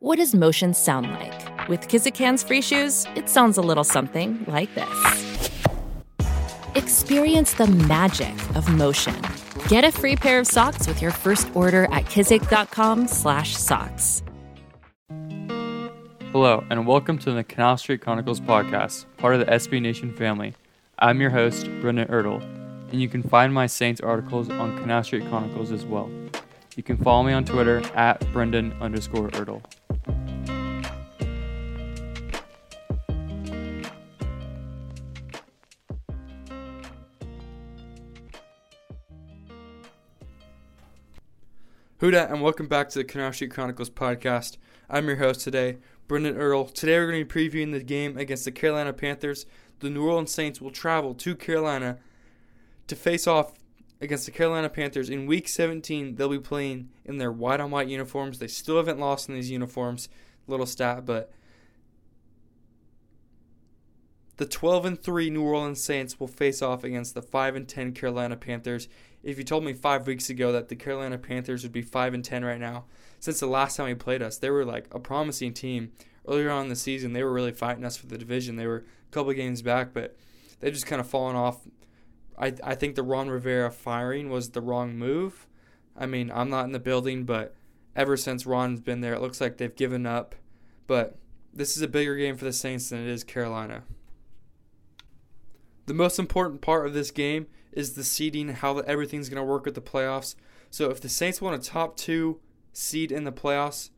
What does motion sound like? With Kizik hands-free shoes, it sounds a little something like this. Experience the magic of motion. Get a free pair of socks with your first order at kizik.com/socks. Hello, and welcome to the Canal Street Chronicles podcast, part of the SB Nation family. I'm your host, Brendan Ertl, and you can find my Saints articles on Canal Street Chronicles as well. You can follow me on Twitter at Brendan underscore Ertl. Who dat, and welcome back to the Canal Street Chronicles podcast. I'm your host today, Brendan Ertl. Today we're going to be previewing the game against the Carolina Panthers. The New Orleans Saints will travel to Carolina to face off against the Carolina Panthers in Week 17. They'll be playing in their white on white uniforms. They still haven't lost in these uniforms. Little stat, but the 12 and 3 New Orleans Saints will face off against the 5 and 10 Carolina Panthers. If you told me 5 weeks ago that the Carolina Panthers would be 5 and 10 right now, since the last time they played us, they were like a promising team. Earlier on in the season, they were really fighting us for the division. They were a couple games back, but they just kind of fallen off. I I think the Ron Rivera firing was the wrong move. I mean, I'm not in the building, but ever since Ron's been there, it looks like they've given up. But this is a bigger game for the Saints than it is Carolina. The most important part of this game is the seeding, how the, everything's going to work with the playoffs. So if the Saints want a top two seed in the playoffs,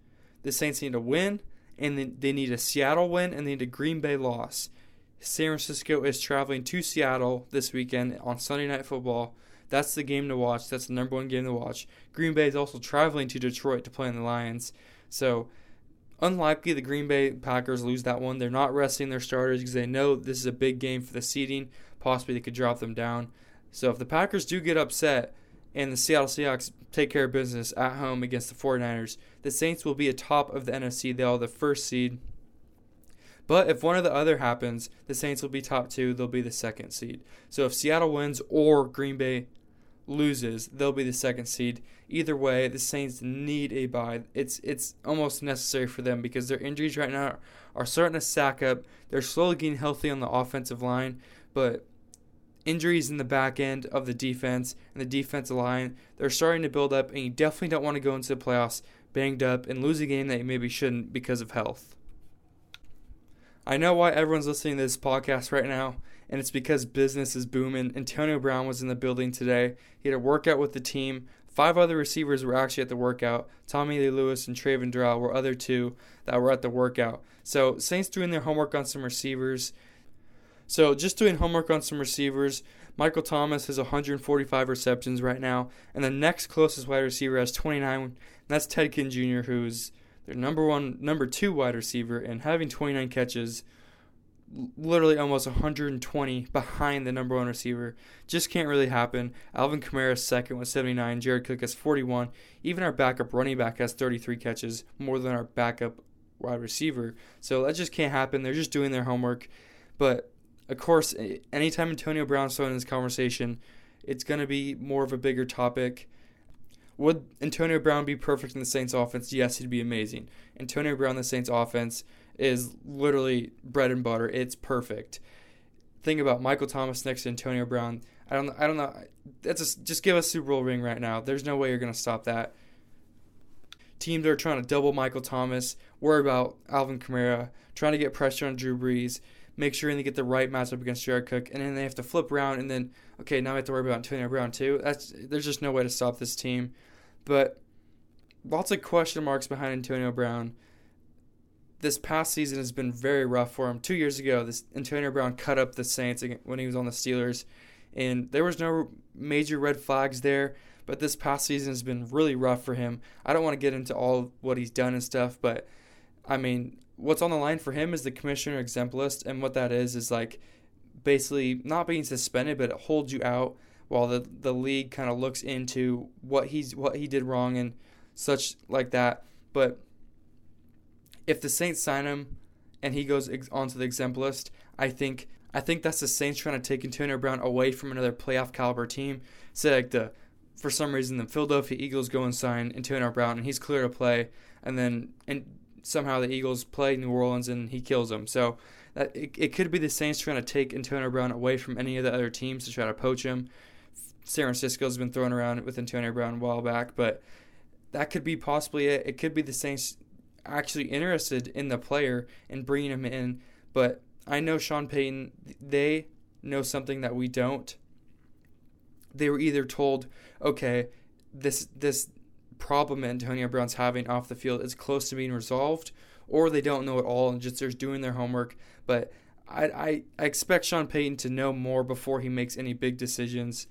the Saints need to win, and they need a Seattle win, and they need a Green Bay loss. San Francisco is traveling to Seattle this weekend on Sunday Night Football. That's the game to watch. That's the number one game to watch. Green Bay is also traveling to Detroit to play in the Lions. So unlikely the Green Bay Packers lose that one. They're not resting their starters because they know this is a big game for the seeding. Possibly they could drop them down. So if the Packers do get upset and the Seattle Seahawks take care of business at home against the 49ers, the Saints will be atop of the NFC. They'll the first seed. But if one or the other happens, the Saints will be top two. They'll be the second seed. So if Seattle wins or Green Bay loses, they'll be the second seed. Either way, the Saints need a bye. It's it's almost necessary for them because their injuries right now are starting to sack up. They're slowly getting healthy on the offensive line, but injuries in the back end of the defense and the defensive line, they're starting to build up, and you definitely don't want to go into the playoffs banged up and lose a game that you maybe shouldn't because of health. I know why everyone's listening to this podcast right now, and it's because business is booming. Antonio Brown was in the building today. He had a workout with the team. Five other receivers were actually at the workout. Tommylee Lewis and Travin Dural were other two that were at the workout. So Saints doing their homework on some receivers. So just doing homework on some receivers. Michael Thomas has 145 receptions right now, and the next closest wide receiver has 29. And that's Ted Ginn Jr., who's their number one, number two wide receiver, and having 29 catches literally almost 120 behind the number one receiver. Just can't really happen. Alvin Kamara second with 79. Jared Cook has 41. Even our backup running back has 33 catches, more than our backup wide receiver. So that just can't happen. They're just doing their homework. But of course, anytime Antonio Brown's thrown in this conversation, it's going to be more of a bigger topic. Would Antonio Brown be perfect in the Saints offense? Yes, he'd be amazing. Antonio Brown, the Saints offense, is literally bread and butter. It's perfect. Think about Michael Thomas next to Antonio Brown. I don't. I don't know. That's a, just give us Super Bowl ring right now. There's no way you're gonna stop that. Teams are trying to double Michael Thomas, worry about Alvin Kamara, trying to get pressure on Drew Brees, make sure they get the right matchup against Jared Cook, and then they have to flip around, and then okay, now we have to worry about Antonio Brown too. That's there's just no way to stop this team, but lots of question marks behind Antonio Brown this past season has been very rough for him. Two years ago, this Antonio Brown cut up the Saints when he was on the Steelers, and there was no major red flags there. But this past season has been really rough for him. I don't want to get into all what he's done and stuff, but I mean, what's on the line for him is the commissioner exempt list, and what that is is like basically not being suspended, but it holds you out while the the league kind of looks into what he's what he did wrong and such like that. But if the Saints sign him and he goes ex- onto the exempt list, I think I think that's the Saints trying to take Antonio Brown away from another playoff caliber team. Say like the for some reason the Philadelphia Eagles go and sign Antonio Brown and he's clear to play, and then and somehow the Eagles play New Orleans and he kills them. So that it, it could be the Saints trying to take Antonio Brown away from any of the other teams to try to poach him. San Francisco's been thrown around with Antonio Brown a while back, but that could be possibly it. It could be the Saints actually interested in the player and bringing him in. But I know Sean Payton, they know something that we don't. They were either told, okay, this this problem Antonio Brown's having off the field is close to being resolved, or they don't know at all and just they're doing their homework. But I, I, I expect Sean Payton to know more before he makes any big decisions.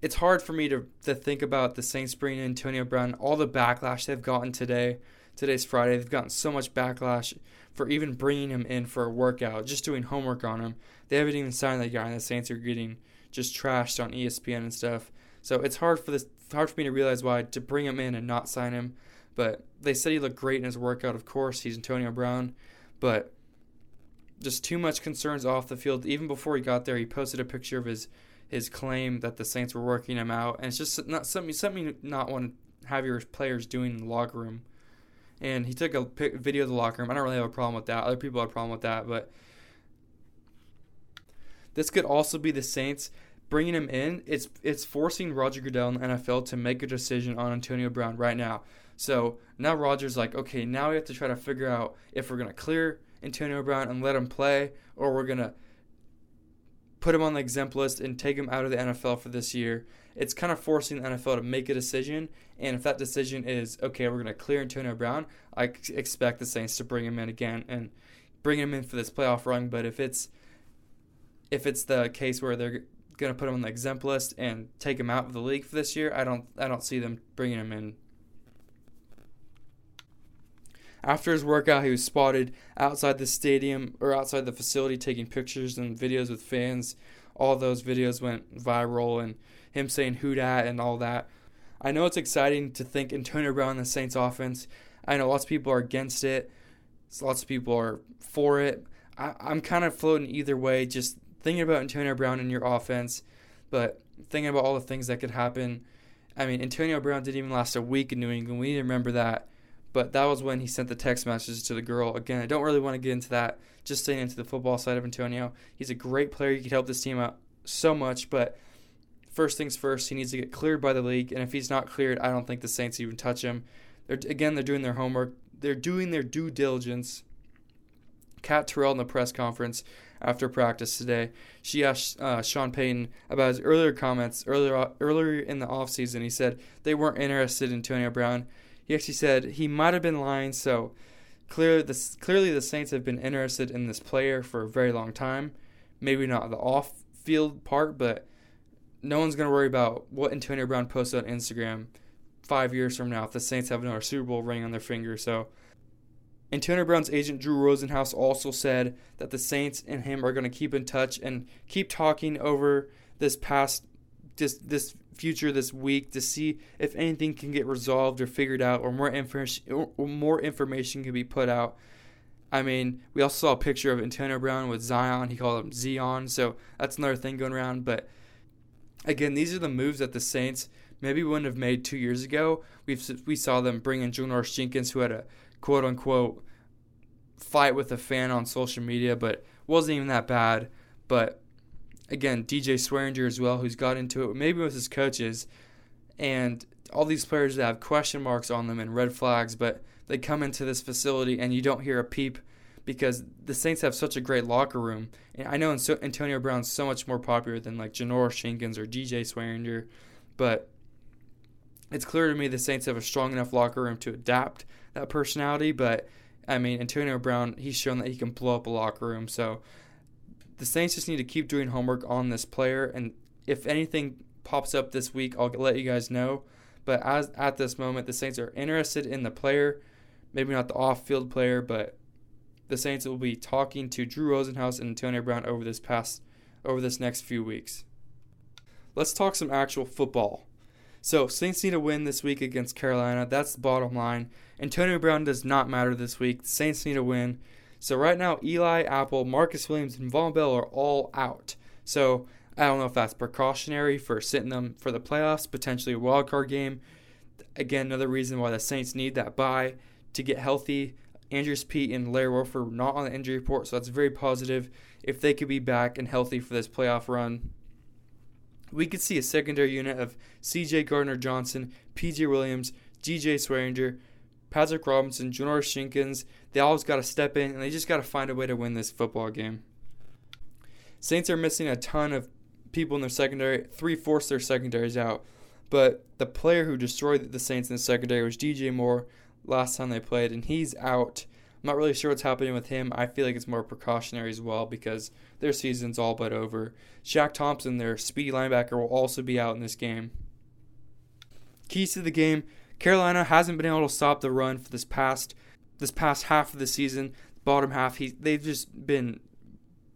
It's hard for me to, to think about the Saints bringing Antonio Brown, all the backlash they've gotten today. Today's Friday. They've gotten so much backlash for even bringing him in for a workout, just doing homework on him. They haven't even signed that guy, and the Saints are getting just trashed on ESPN and stuff. So it's hard for this hard for me to realize why to bring him in and not sign him. But they said he looked great in his workout. Of course, he's Antonio Brown, but just too much concerns off the field. Even before he got there, he posted a picture of his his claim that the Saints were working him out, and it's just not something something you not want to have your players doing in the locker room. And he took a video of the locker room. I don't really have a problem with that. Other people have a problem with that, but this could also be the Saints bringing him in, it's it's forcing Roger Goodell and the NFL to make a decision on Antonio Brown right now. So now Roger's like, okay, now we have to try to figure out if we're gonna clear Antonio Brown and let him play, or we're gonna put him on the exempt list and take him out of the NFL for this year. It's kind of forcing the NFL to make a decision, and if that decision is okay, we're gonna clear Antonio Brown, I expect the Saints to bring him in again and bring him in for this playoff run. But if it's if it's the case where they're going to put him on the exempt list and take him out of the league for this year. I don't I don't see them bringing him in. After his workout, he was spotted outside the stadium or outside the facility taking pictures and videos with fans. All those videos went viral and him saying who dat and all that. I know it's exciting to think Antonio Brown in the Saints offense. I know lots of people are against it. Lots of people are for it. I, I'm kind of floating either way. Just thinking about Antonio Brown in your offense, but thinking about all the things that could happen. I mean, Antonio Brown didn't even last a week in New England. We need to remember that. But that was when he sent the text messages to the girl. Again, I don't really want to get into that. Just staying into the football side of Antonio. He's a great player. He could help this team out so much. But first things first, he needs to get cleared by the league. And if he's not cleared, I don't think the Saints even touch him. They're, again, they're doing their homework. They're doing their due diligence. Kat Terrell in the press conference after practice today. She asked uh, Sean Payton about his earlier comments earlier earlier in the offseason. He said they weren't interested in Antonio Brown. He actually said he might have been lying. So clearly, the, clearly the Saints have been interested in this player for a very long time. Maybe not the off-field part, but no one's going to worry about what Antonio Brown posted on Instagram five years from now if the Saints have another Super Bowl ring on their finger. So Antonio Brown's agent Drew Rosenhaus also said that the Saints and him are going to keep in touch and keep talking over this past this this future this week to see if anything can get resolved or figured out or more information or more information can be put out. I mean, we also saw a picture of Antonio Brown with Zion. He called him Zion, so that's another thing going around. But again, these are the moves that the Saints maybe wouldn't have made two years ago. We've we saw them bring in Janoris Jenkins, who had a quote unquote fight with a fan on social media, but wasn't even that bad. But again, DJ Swearinger as well, who's got into it maybe with his coaches, and all these players that have question marks on them and red flags, but they come into this facility and you don't hear a peep because the Saints have such a great locker room. And I know Antonio Brown's so much more popular than like Janoris Jenkins or DJ Swearinger, but it's clear to me the Saints have a strong enough locker room to adapt that personality, but I mean, Antonio Brown, he's shown that he can blow up a locker room. So the Saints just need to keep doing homework on this player. And if anything pops up this week, I'll let you guys know. But as at this moment, the Saints are interested in the player, maybe not the off-field player, but the Saints will be talking to Drew Rosenhaus and Antonio Brown over this past over this next few weeks. Let's talk some actual football. So Saints need a win this week against Carolina. That's the bottom line. Antonio Brown does not matter this week. The Saints need a win. So right now, Eli Apple, Marcus Williams, and Vonn Bell are all out. So I don't know if that's precautionary for sitting them for the playoffs, potentially a wild card game. Again, another reason why the Saints need that bye to get healthy. Andrus Peat and Larry Warford not on the injury report, so that's very positive. If they could be back and healthy for this playoff run, we could see a secondary unit of C.J. Gardner Johnson, P.J. Williams, D.J. Swearinger, Patrick Robinson, Janoris Jenkins. They always got to step in, and they just got to find a way to win this football game. Saints are missing a ton of people in their secondary. Three fourths their secondaries out. But the player who destroyed the Saints in the secondary was DJ Moore last time they played, and he's out. Not really sure what's happening with him. I feel like it's more precautionary as well because their season's all but over. Shaq Thompson, their speedy linebacker, will also be out in this game. Keys to the game Carolina hasn't been able to stop the run for this past this past half of the season. Bottom half, he they've just been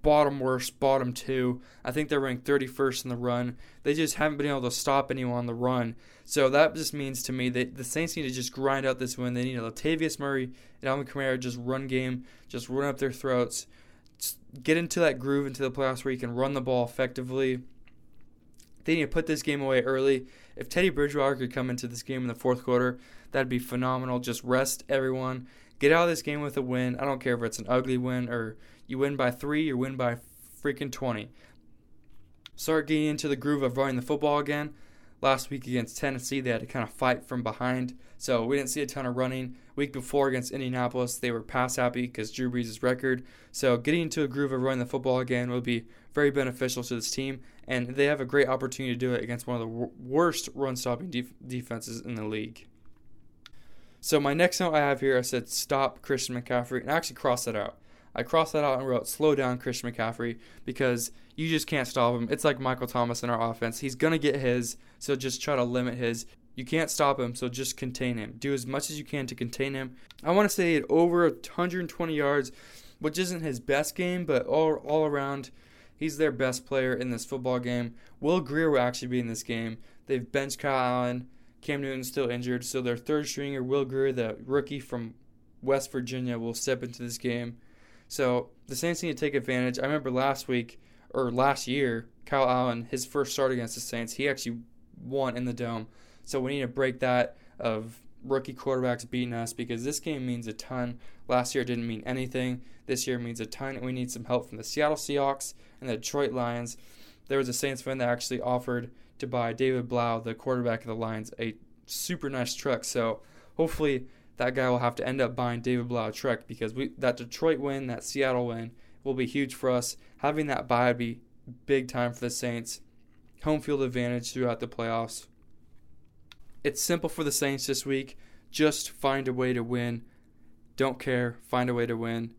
bottom worst, bottom two. I think they're ranked 31st in the run. They just haven't been able to stop anyone on the run. So that just means to me that the Saints need to just grind out this win. They need Latavius Murray and Alvin Kamara just run game, just run up their throats, get into that groove into the playoffs where you can run the ball effectively. They need to put this game away early. If Teddy Bridgewater could come into this game in the fourth quarter, that'd be phenomenal. Just rest everyone. Get out of this game with a win. I don't care if it's an ugly win or you win by three, you win by freaking 20. Start getting into the groove of running the football again. Last week against Tennessee, they had to kind of fight from behind, so we didn't see a ton of running. Week before against Indianapolis, they were pass happy because Drew Brees' record. So getting into a groove of running the football again will be very beneficial to this team, and they have a great opportunity to do it against one of the worst run stopping def- defenses in the league. So my next note I have here, I said stop Christian McCaffrey, and I actually crossed that out. I crossed that out and wrote slow down Christian McCaffrey because you just can't stop him. It's like Michael Thomas in our offense. He's going to get his, so just try to limit his. You can't stop him, so just contain him. Do as much as you can to contain him. I want to say it over 120 yards, which isn't his best game, but all, all around, he's their best player in this football game. Will Grier will actually be in this game. They've benched Kyle Allen. Cam Newton's still injured, so their third stringer, Will Grier, the rookie from West Virginia, will step into this game. So the Saints need to take advantage. I remember last week or last year, Kyle Allen, his first start against the Saints, he actually won in the dome. So we need to break that of rookie quarterbacks beating us because this game means a ton. Last year didn't mean anything. This year means a ton, we need some help from the Seattle Seahawks and the Detroit Lions. There was a Saints fan that actually offered to buy David Blough, the quarterback of the Lions, a super nice truck. So hopefully that guy will have to end up buying David a truck because we that Detroit win, that Seattle win will be huge for us. Having that bye would be big time for the Saints. Home field advantage throughout the playoffs. It's simple for the Saints this week. Just find a way to win. Don't care. Find a way to win.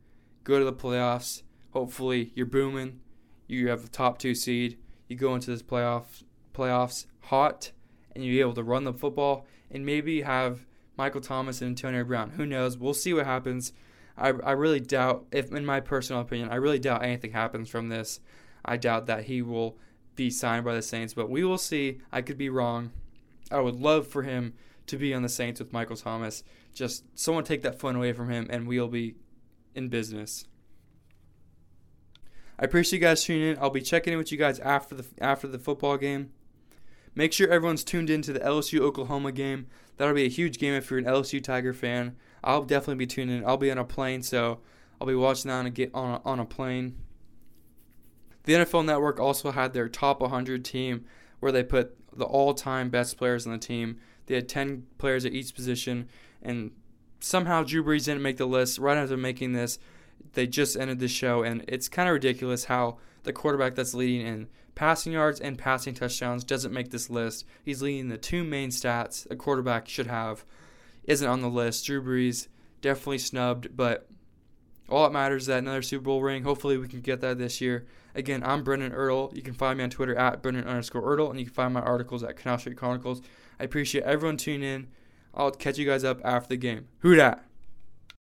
Go to the playoffs. Hopefully you're booming. You have the top two seed. You go into this playoff playoffs hot, and you're able to run the football and maybe have Michael Thomas and Antonio Brown. Who knows? We'll see what happens. I, I really doubt, if in my personal opinion, I really doubt anything happens from this. I doubt that he will be signed by the Saints, but we will see. I could be wrong. I would love for him to be on the Saints with Michael Thomas. Just someone take that fun away from him, and we'll be in business. I appreciate you guys tuning in. I'll be checking in with you guys after the after the football game. Make sure everyone's tuned in to the LSU Oklahoma game. That'll be a huge game if you're an LSU Tiger fan. I'll definitely be tuning in. I'll be on a plane, so I'll be watching that on a, get on a, on a plane. The NFL Network also had their top 100 team where they put the all-time best players on the team. They had 10 players at each position, and somehow Drew Brees didn't make the list. Right after making this, they just ended the show, and it's kind of ridiculous how the quarterback that's leading in passing yards and passing touchdowns doesn't make this list. He's leading the two main stats a quarterback should have, isn't on the list. Drew Brees definitely snubbed, but all that matters is that another Super Bowl ring. Hopefully, we can get that this year. Again, I'm Brendan Ertl. You can find me on Twitter at Brendan underscore Ertl, and you can find my articles at Canal Street Chronicles. I appreciate everyone tuning in. I'll catch you guys up after the game. Who dat?